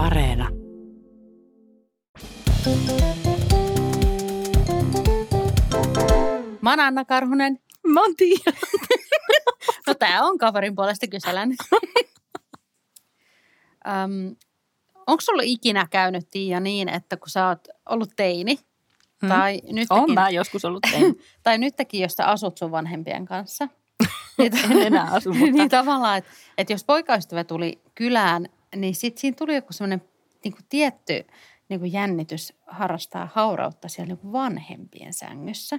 Areena. Mä oon Anna Karhunen. Mä oon Tiia. No tää on kaverin puolesta kyselen. Öm, onko sulla ikinä käynyt Tiia niin, että kun sä oot ollut teini, Hmm. tai nytkin, Oon mä joskus ollut tein. tai nytkin, jos sä asut sun vanhempien kanssa, niin, En enää asu, mutta niin tavallaan, että, että jos poikaystävä tuli kylään, niin sitten siinä tuli joku semmoinen niin tietty niin kuin jännitys harrastaa haurautta siellä niin kuin vanhempien sängyssä.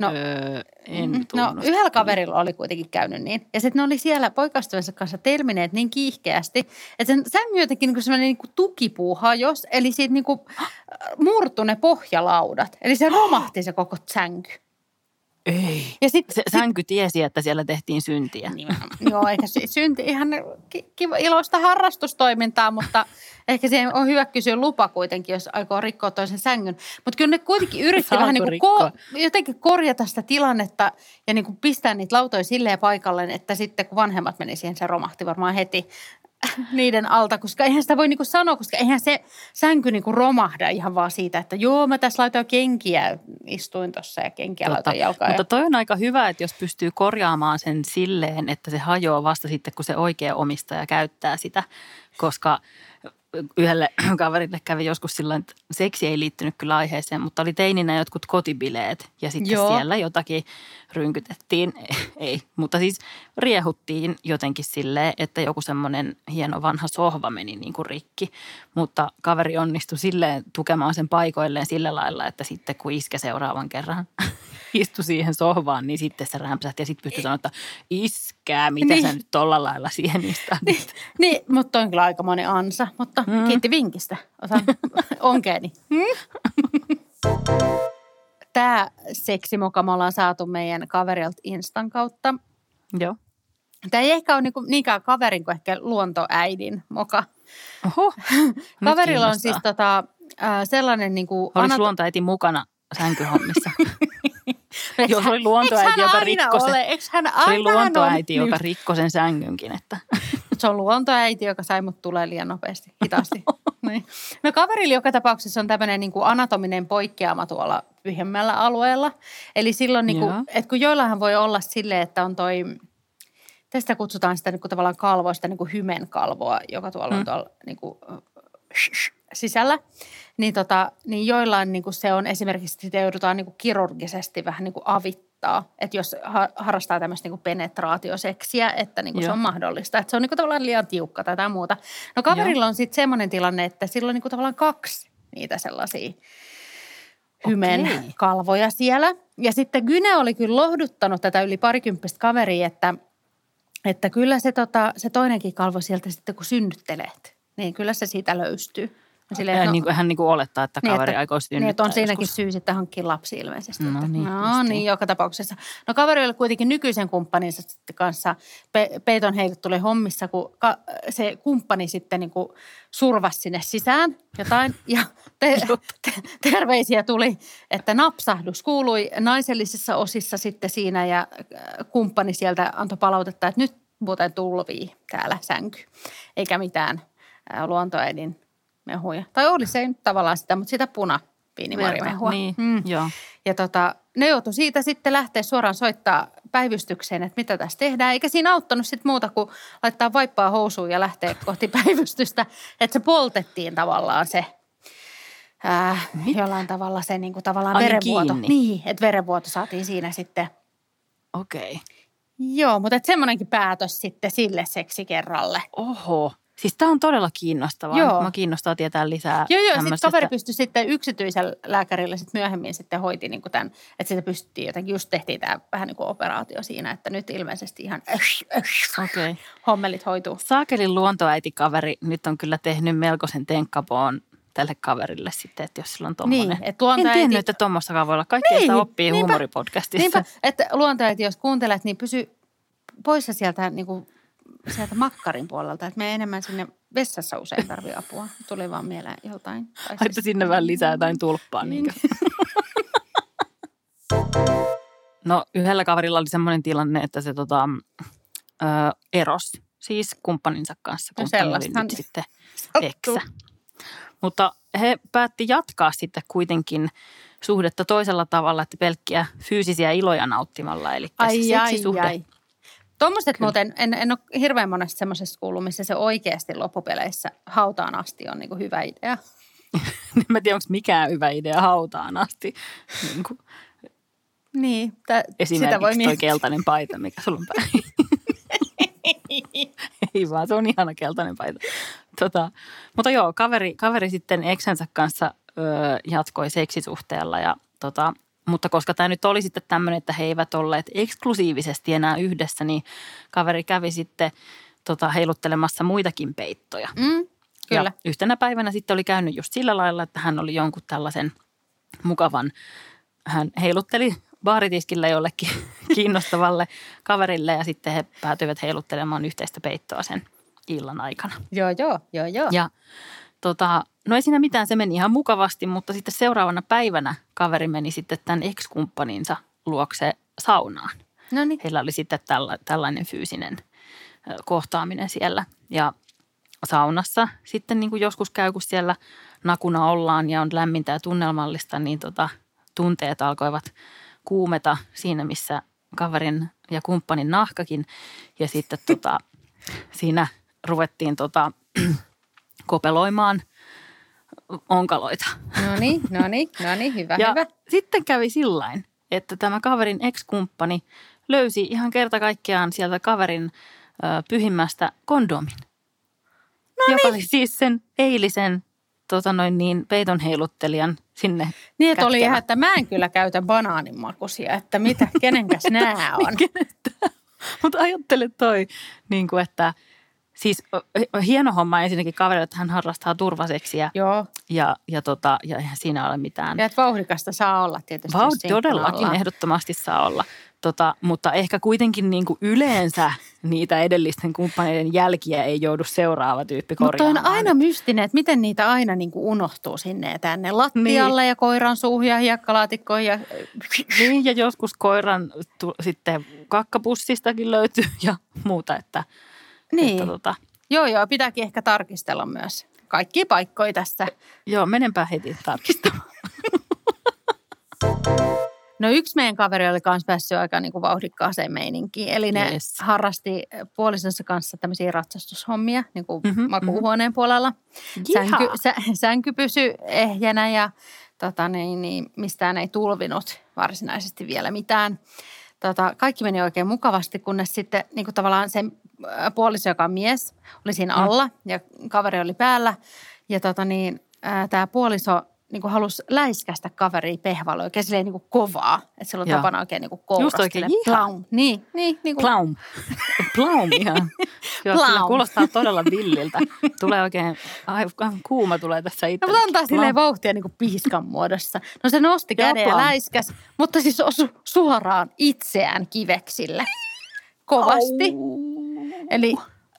No, öö, en Mm, No yhdellä kaverilla oli kuitenkin käynyt niin. Ja sitten ne oli siellä poikaystävänsä kanssa telmineet niin kiihkeästi, että sen sängy jotenkin niin sellainen niin tukipuu hajosi. Eli siitä niin kuin murtui ne pohjalaudat. Eli se romahti se koko sänky. Ei. Ja sit, Se sänky tiesi, että siellä tehtiin syntiä. Nimenomaan. Joo, eikä se synti ihan ki- kiva, iloista harrastustoimintaa, mutta ehkä siihen on hyvä kysyä lupa kuitenkin, jos aikoo rikkoa toisen sängyn. Mutta kyllä ne kuitenkin yritti vähän niin kuin ko- jotenkin korjata sitä tilannetta ja niin kuin pistää niitä lautoja silleen paikalleen, että sitten kun vanhemmat meni siihen, se romahti varmaan heti niiden alta, koska eihän sitä voi niinku sanoa, koska eihän se sänky niinku romahda ihan vaan siitä, että joo, mä tässä laitoin kenkiä, istuin tuossa ja kenkiä Totta. laitoin jalkaan. Mutta toi on aika hyvä, että jos pystyy korjaamaan sen silleen, että se hajoaa vasta sitten, kun se oikea omistaja käyttää sitä. Koska yhdelle kaverille kävi joskus sillä että seksi ei liittynyt kyllä aiheeseen, mutta oli teininä jotkut kotibileet ja sitten Joo. siellä jotakin rynkytettiin. Ei, mutta siis riehuttiin jotenkin silleen, että joku semmoinen hieno vanha sohva meni niin kuin rikki. Mutta kaveri onnistui silleen tukemaan sen paikoilleen sillä lailla, että sitten kun iske seuraavan kerran istui siihen sohvaan, niin sitten se rämpsähti ja sitten pystyi sanoa, että iskää, mitä Niin. sä nyt tolla lailla siihen istahdat. Niin, mutta on kyllä aika moni ansa, mutta mm. kiitti vinkistä. Otan onkeeni. Tämä seksimoka me ollaan saatu meidän kaverilta Instan kautta. Joo. Tämä ei ehkä ole niinku niinkään kaverin kuin ehkä luontoäidin moka. Oho, Kaverilla on siis tota, äh, sellainen niinku... Oliko anato- luontoäiti mukana sänkyhommissa? Se oli luontoäiti, joka rikkoi sen- Se oli luontoäiti, joka rikkoi sen sängynkin. Että. Se on luontoäiti, joka sai mut tulee liian nopeasti, hitaasti. niin. No kaverilla joka tapauksessa on tämmöinen niin kuin anatominen poikkeama tuolla pyhemmällä alueella. Eli silloin, niin kuin, että kun joillahan voi olla silleen, että on toi, tästä kutsutaan sitä niin kuin tavallaan kalvoa, sitä niin kuin hymenkalvoa, joka tuolla on Mm. tuolla niin kuin, sisällä. Niin, tota, niin joillain niin kuin se on esimerkiksi, sitä joudutaan niin kuin kirurgisesti vähän niin kuin avittaa. Että jos ha- harrastaa tämmöistä niin kuin penetraatioseksiä, että niin kuin se Joo. on mahdollista. Että se on niin kuin tavallaan liian tiukka tai jotain muuta. No kaverilla on sitten semmoinen tilanne, että sillä on niin kuin tavallaan kaksi niitä sellaisia hymen Okei. kalvoja siellä. Ja sitten Gyne oli kyllä lohduttanut tätä yli parikymppistä kaveria, että, että kyllä se, tota, se toinenkin kalvo sieltä sitten kun synnytteleet, niin kyllä se siitä löystyy. Silleen, Ja no- niin kuin, hän niin kuin olettaa, että niin, kaveri että- aikoo Niin, synnyttää että on siinäkin joskus. syy sitten hankkia lapsi ilmeisesti. No että, niin, no niin, joka tapauksessa. No kaveri oli kuitenkin nykyisen kumppaninsa sitten kanssa. Pe- Peiton tuli hommissa, kun ka- se kumppani sitten niin kuin survasi sinne sisään jotain. Ja te- te- terveisiä tuli, että napsahdus kuului naisellisissa osissa sitten siinä ja äh, kumppani sieltä antoi palautetta, että nyt muuten tulvii täällä sänky. Eikä mitään äh, luontoäidin mehuja. Tai oli se nyt tavallaan sitä, mutta sitä puna viinimarimehua. Niin, Mm. joo. Ja tota, ne joutui siitä sitten lähteä suoraan soittaa päivystykseen, että mitä tässä tehdään. Eikä siinä auttanut sitten muuta kuin laittaa vaippaa housuun ja lähteä kohti päivystystä. Että se poltettiin tavallaan se, ää, jollain tavalla se niin kuin tavallaan Ai niin, verenvuoto. kiinni. Niin, että verenvuoto saatiin siinä sitten. Okei. Okay. Joo, mutta semmoinenkin päätös sitten sille seksikerralle. Oho. Siis tämä on todella kiinnostavaa. Joo. Mä kiinnostaa tietää lisää Joo, joo. Sitten kaveri pystyi sitten yksityisellä lääkärillä sitten myöhemmin sitten hoiti niin kuin tämän, että sitä pystyttiin jotenkin, just tehtiin tämä vähän niin kuin operaatio siinä, että nyt ilmeisesti ihan. Okay. hommelit hoituu. Saakelin luontoäitikaveri nyt on kyllä tehnyt melkoisen tenkkapoon tälle kaverille sitten, että jos sillä on tommonen. Niin, että En luontoäiti- tiennyt, että tuommoistakaan voi olla. Kaikkea Niin, sitä oppii niinpä. huumoripodcastissa. Niinpä, että luontoäiti, jos kuuntelet, niin pysy poissa sieltä, niin kuin, sieltä makkarin puolelta, että me enemmän sinne vessassa usein tarvii apua. Tuli vaan mieleen joltain. Tai Laita sinne vähän lisää jotain tulppaa. Niin. No yhdellä kaverilla oli semmoinen tilanne, että se tota, ö, eros siis kumppaninsa kanssa. No nyt sitten eksä. Mutta he päätti jatkaa sitten kuitenkin suhdetta toisella tavalla, että pelkkiä fyysisiä iloja nauttimalla. Eli Ai, se ai, ai. Tuommoiset muuten, en, en ole hirveän monesta semmoisesta kuullut, missä se oikeasti loppupeleissä hautaan asti on niin hyvä idea. En mä tiedä, onko mikään hyvä idea hautaan asti. Niin kuin Niin, tä, sitä voi esimerkiksi toi miettiä. keltainen paita, mikä sulla on päällä. Ei vaan, se on ihana keltainen paita. Tota, mutta joo, kaveri, kaveri sitten eksänsä kanssa ö, jatkoi seksisuhteella ja tota, mutta koska tämä nyt oli sitten tämmöinen, että he eivät olleet eksklusiivisesti enää yhdessä, niin kaveri kävi sitten tota, heiluttelemassa muitakin peittoja. Mm, kyllä. Ja yhtenä päivänä sitten oli käynyt just sillä lailla, että hän oli jonkun tällaisen mukavan, hän heilutteli baaritiskillä jollekin kiinnostavalle kaverille ja sitten he päätyivät heiluttelemaan yhteistä peittoa sen illan aikana. Joo, joo, joo, joo. Ja tota, no ei siinä mitään, se meni ihan mukavasti, mutta sitten seuraavana päivänä kaveri meni sitten tämän ex-kumppaninsa luokse saunaan. No niin. Heillä oli sitten tälla, tällainen fyysinen kohtaaminen siellä. Ja saunassa sitten niin kuin joskus käy, kun siellä nakuna ollaan ja on lämmintä ja tunnelmallista, niin tota, tunteet alkoivat kuumeta siinä, missä kaverin ja kumppanin nahkakin. Ja sitten tota, siinä ruvettiin tota, kopeloimaan onkaloita. No niin, no niin, no niin, hyvä, Ja hyvä. sitten kävi sillain, että tämä kaverin ex-kumppani löysi ihan kerta kaikkiaan sieltä kaverin ö, pyhimmästä kondomin. No joka oli siis sen eilisen tota noin niin, peiton heiluttelijan sinne Niin, että oli ihan, että mä en kyllä käytä banaanimakuisia, että mitä, kenenkäs nämä on. Mutta ajattele toi, niin kuin että siis hieno homma ensinnäkin kaverille, että hän harrastaa turvaseksiä Joo, ja, ja, tota, ja eihän siinä ole mitään. ja että vauhdikasta saa olla tietysti. Vau, todellakin ehdottomasti saa olla. Tota, mutta ehkä kuitenkin niin kuin yleensä niitä edellisten kumppaneiden jälkiä ei joudu seuraava tyyppi Mutta on korjaamaan. aina mystinen, että miten niitä aina niin kuin unohtuu sinne ja tänne lattialle niin. ja koiran suuhun ja hiekkalaatikkoon. Ja... Niin, ja joskus koiran tu- sitten kakkapussistakin löytyy ja muuta, että, Niin. että tota, Joo, joo, pitääkin ehkä tarkistella myös kaikki paikkoja tässä. joo, menenpä heti tarkistamaan. No yksi meidän kaveri oli myös päässyt aika niin kuin vauhdikkaaseen meininkiin. Eli ne Yes. harrasti puolisonsa kanssa tämmöisiä ratsastushommia niin kuin Mhm, mm-hmm, makuuhuoneen puolella. Sänky, sä, sänky pysyi ehjänä ja tota, niin, niin, mistään ei tulvinut varsinaisesti vielä mitään. Tota, kaikki meni oikein mukavasti, kunnes sitten niin kuin tavallaan se puoliso, joka on mies, oli siinä alla ja kaveri oli päällä. Ja tota, niin, tämä puoliso niin kuin halusi läiskästä kaveria pehvalla oikein silleen niin kuin kovaa. Että sillä on Joo. tapana oikein niin kuin Just kourastella. oikein, jihaa. Plaum. Niin, niin, niin kuin, Plaum. Plaum ihan. Joo, Plaum. kyllä kuulostaa todella villiltä. Tulee oikein, aivan kuuma tulee tässä itse. No, mutta antaa silleen vauhtia niin kuin piiskan muodossa. No se nosti Joo, käden ja läiskäs, mutta siis osui suoraan itseään kiveksille. Kovasti. Eli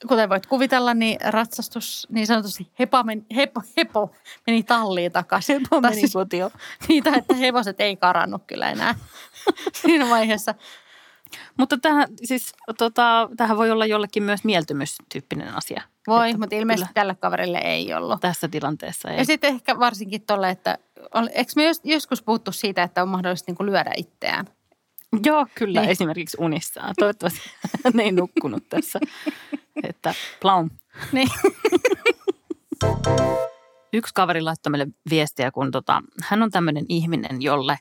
kuten voit kuvitella, niin ratsastus niin sanotusti hepa meni, hepo, hepo meni talliin takaisin. Hepo meni siis kotio. niitä, että hevoset ei karannut kyllä enää siinä vaiheessa. Mutta tähän, siis, tota, tähän voi olla jollekin myös mieltymystyyppinen asia. Voi, Että mutta ilmeisesti kyllä tälle kaverille ei ollut. Tässä tilanteessa ei. Ja sitten ehkä varsinkin tolle, että eikö me jos- joskus puhuttu siitä, että on mahdollista niin lyödä itseään? Joo, kyllä, Niin. esimerkiksi unissaan. Toivottavasti hän ei nukkunut tässä. Että plaum. Niin. Yksi kaveri laittoi meille viestiä, kun tota, hän on tämmöinen ihminen, jolle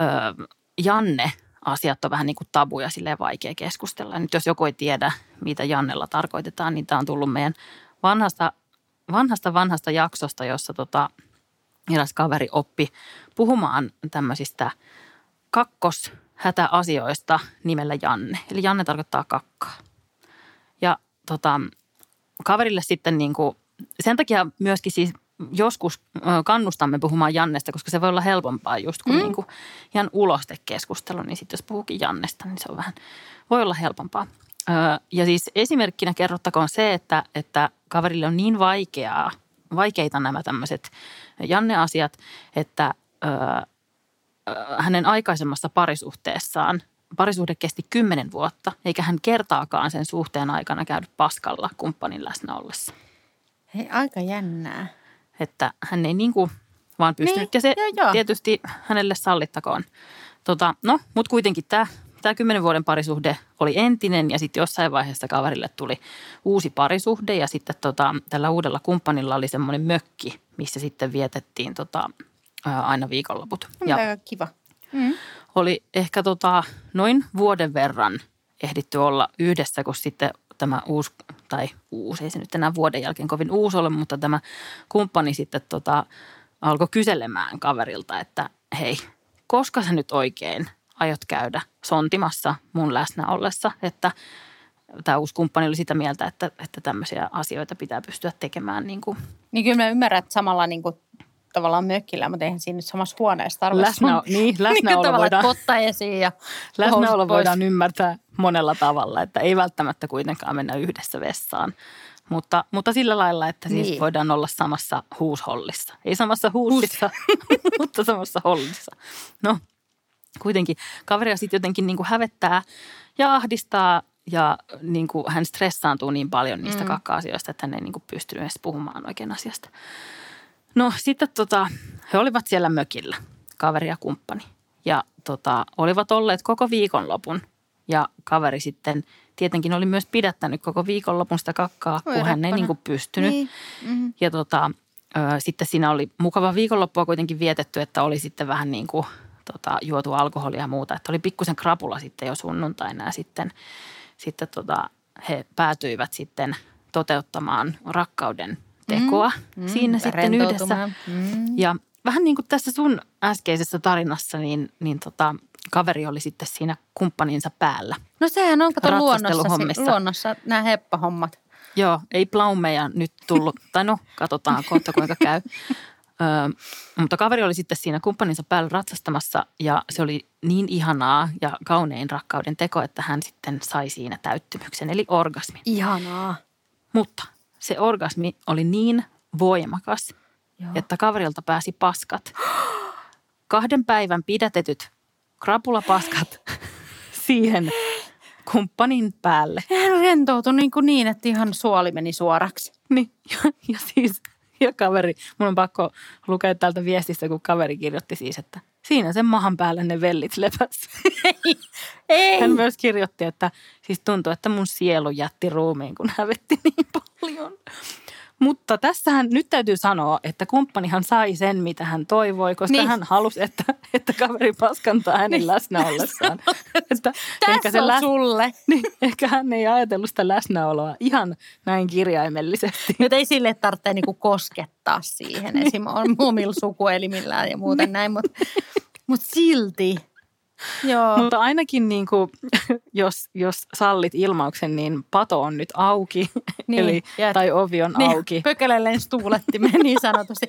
ö, Janne asiat on vähän niin kuin tabuja, silleen vaikea keskustella. Ja nyt jos joku ei tiedä, mitä Jannella tarkoitetaan, niin tämä on tullut meidän vanhasta, vanhasta, vanhasta jaksosta, jossa tota, eräs kaveri oppi puhumaan tämmöisistä kakkoshätäasioista nimellä Janne. Eli Janne tarkoittaa kakkaa. Tota, kaverille sitten niin kuin, sen takia myöskin siis joskus kannustamme puhumaan Jannesta, koska se voi olla helpompaa just kun mm. niin kuin ihan ulostekeskustelu, niin sitten jos puhuukin Jannesta, niin se on vähän, voi olla helpompaa. Ja siis esimerkkinä kerrottakoon se, että, että kaverille on niin vaikeaa, vaikeita nämä tämmöiset Janne-asiat, että ö, hänen aikaisemmassa parisuhteessaan parisuhde kesti kymmenen vuotta, eikä hän kertaakaan sen suhteen aikana käynyt paskalla kumppanin läsnä ollessa. Hei, aika jännää. Että hän ei niin kuin vaan pystynyt. Niin, ja se joo, joo. tietysti hänelle sallittakoon. Tota, no, mutta kuitenkin tämä tämä kymmenen vuoden parisuhde oli entinen ja sitten jossain vaiheessa kaverille tuli uusi parisuhde ja sitten tota, tällä uudella kumppanilla oli semmoinen mökki, missä sitten vietettiin tota, ää, aina viikonloput. Ja, kiva. Mm. Oli ehkä tota, noin vuoden verran ehditty olla yhdessä, kun sitten tämä uusi, tai uusi, ei se nyt enää vuoden jälkeen kovin uusi ole, mutta tämä kumppani sitten tota, alkoi kyselemään kaverilta, että hei, koska sä nyt oikein aiot käydä sontimassa mun läsnä ollessa, että tämä uusi kumppani oli sitä mieltä, että, että tämmöisiä asioita pitää pystyä tekemään niin kuin Niin kyllä mä ymmärrän, että samalla niin kuin, tavallaan mökillä, mutta eihän siinä nyt samassa huoneessa tarvitse. Läsnä- niin, läsnäolo että voidaan- Potta esiin ja Läsnäolo voidaan ymmärtää monella tavalla, että ei välttämättä kuitenkaan mennä yhdessä vessaan. Mutta, mutta sillä lailla, että siis Niin. voidaan olla samassa huushollissa. Ei samassa huusissa, mutta samassa hollissa. No, kuitenkin kaveria sitten jotenkin niin kuin hävettää ja ahdistaa ja niin kuin hän stressaantuu niin paljon niistä mm. kakka-asioista, että hän ei niin kuin pystynyt edes puhumaan oikein asiasta. No sitten tota, he olivat siellä mökillä, kaveri ja kumppani. Ja tota, olivat olleet koko viikonlopun. Ja kaveri sitten tietenkin oli myös pidättänyt koko viikonlopun sitä kakkaa, Voi kun hän ei niin kuin pystynyt. Niin. Mm-hmm. Ja tota, ö, sitten siinä oli mukava viikonloppua kuitenkin vietetty, että oli sitten vähän niin kuin tota, juotu alkoholia ja muuta. Että oli pikkusen krapula sitten jo sunnuntaina ja sitten, sitten tota, he päätyivät sitten toteuttamaan rakkauden tekoa mm, siinä sitten yhdessä. Mm. Ja vähän niin kuin tässä sun äskeisessä tarinassa, niin, niin tota, kaveri oli sitten siinä kumppaninsa päällä. No sehän on, kato luonnossa, luonnossa nämä heppahommat. Joo, ei plaumeja nyt tullut, tai no katsotaan kohta kuinka käy. Ö, mutta kaveri oli sitten siinä kumppaninsa päällä ratsastamassa ja se oli niin ihanaa ja kaunein rakkauden teko, että hän sitten sai siinä täyttymyksen, eli orgasmin. Ihanaa. Mutta se orgasmi oli niin voimakas, Joo. että kaverilta pääsi paskat. Kahden päivän pidätetyt krapulapaskat siihen kumppanin päälle. Hän rentoutui niin, kuin niin, että ihan suoli meni suoraksi. Niin, ja, ja siis, ja kaveri, mun on pakko lukea täältä viestistä, kun kaveri kirjoitti siis, että siinä sen mahan päällä ne vellit lepäs. Ei. Hän myös kirjoitti, että siis tuntui, että mun sielu jätti ruumiin, kun hävetti niin paljon. Mutta tässähän nyt täytyy sanoa, että kumppanihan sai sen, mitä hän toivoi, koska Niin. niin. hän halusi, että, että kaveri paskantaa hänen läsnä ollessaan. että ehkä Tässä on lä- sulle. niin, ehkä hän ei ajatellut sitä läsnäoloa ihan näin kirjaimellisesti. Nyt ei sille tarvitse niinku koskettaa siihen. Esim. on omilla sukuelimillään ja muuten näin, mutta mut silti. Joo. Mutta ainakin niin kuin, jos, jos sallit ilmauksen, niin pato on nyt auki, Niin, niin, eli, ja- tai ovi on niin, auki. Pökelellen stuulettimeen niin sanotusti.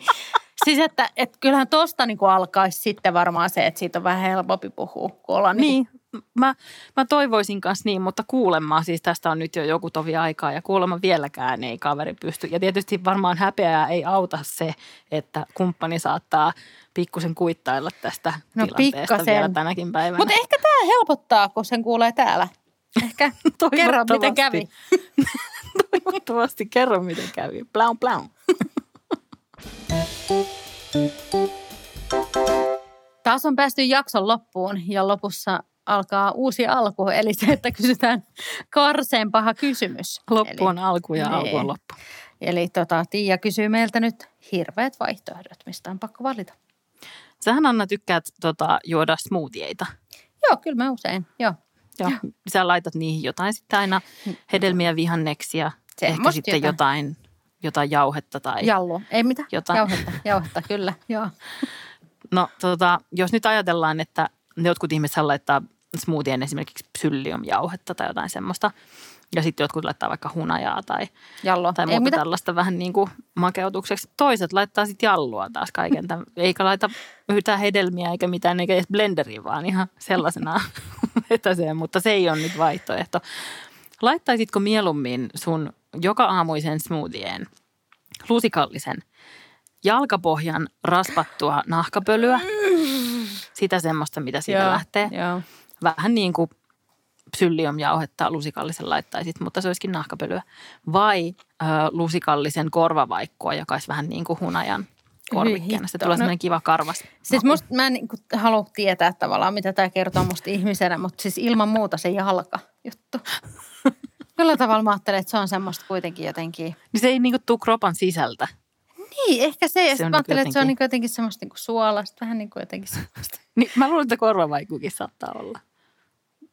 Siis että et kyllähän tosta niinku alkaisi sitten varmaan se, että siitä on vähän helpompi puhua, kun ollaan niinku, Niin, mä, mä toivoisin kanssa niin, mutta kuulemma, siis tästä on nyt jo joku tovi aikaa ja kuulemma vieläkään ei kaveri pysty. Ja tietysti varmaan häpeää ei auta se, että kumppani saattaa pikkusen kuittailla tästä No tilanteesta pikkasen. vielä tänäkin päivänä. Mutta ehkä tämä helpottaa, kun sen kuulee täällä. Ehkä kerro, miten kävi. Toivottavasti kerro, miten kävi. Plaun, plaun. Taas on päästy jakson loppuun ja lopussa alkaa uusi alku, eli se, että kysytään karseen paha kysymys. Loppu on eli, alku ja alku Niin. on loppu. Eli tota, Tiia kysyy meiltä nyt hirveät vaihtoehdot, mistä on pakko valita. Sähän Anna tykkäät tota, juoda smoothieita. Joo, kyllä mä usein, joo. Ja sä laitat niihin jotain sitten aina hedelmiä, vihanneksia, ehkä Semmosta sitten jotain. jotain, jotain jauhetta tai... Jallu, ei mitään, Jotain. jauhetta, jauhetta, kyllä, joo. No tota, jos nyt ajatellaan, että jotkut ihmiset laittaa smoothien esimerkiksi psylliumjauhetta tai jotain semmoista, ja sitten jotkut laittaa vaikka hunajaa tai, Jallu, tai ei muuta mitään. tällaista vähän niin kuin makeutukseksi. Toiset laittaa sitten jallua taas kaiken tämän, eikä laita yhtään hedelmiä eikä mitään, eikä edes blenderiin, vaan ihan sellaisena vetäseen, mutta se ei ole nyt vaihtoehto. Laittaisitko mieluummin sun joka aamuisen smoothien lusikallisen jalkapohjan raspattua nahkapölyä, sitä semmoista, mitä siitä Joo, lähtee, Joo. Vähän niin kuin psylliumjauhetta lusikallisen laittaisit, mutta se olisikin nahkapölyä. Vai ö, lusikallisen korvavaikkua, joka olisi vähän niin kuin hunajan korvikkeena. Se tulee No- semmoinen kiva karvas. Siis musta, mä en niin halua tietää tavallaan, mitä tämä kertoo musta ihmisenä, mutta siis ilman muuta se jalka juttu. Jollain tavalla mä ajattelen, että se on semmoista kuitenkin jotenkin. Niin se ei niinku tuu kropan sisältä. Niin, ehkä se. Ja Se sit on mä ajattelen, että se on niin jotenkin semmoista niin suolasta, vähän niin kuin jotenkin semmoista. Niin, mä luulen, että korvavaikukin saattaa olla.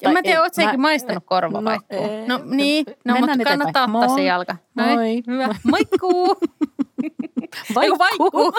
Ja mä en tiedä, ei, oot sä mä- maistanut korvavaikkua? No, No, no niin, no, mutta kannattaa eteenpäin. ottaa se Moi. jalka. Moi. Hyvä. Moikkuu. Eiku, vaikkuu.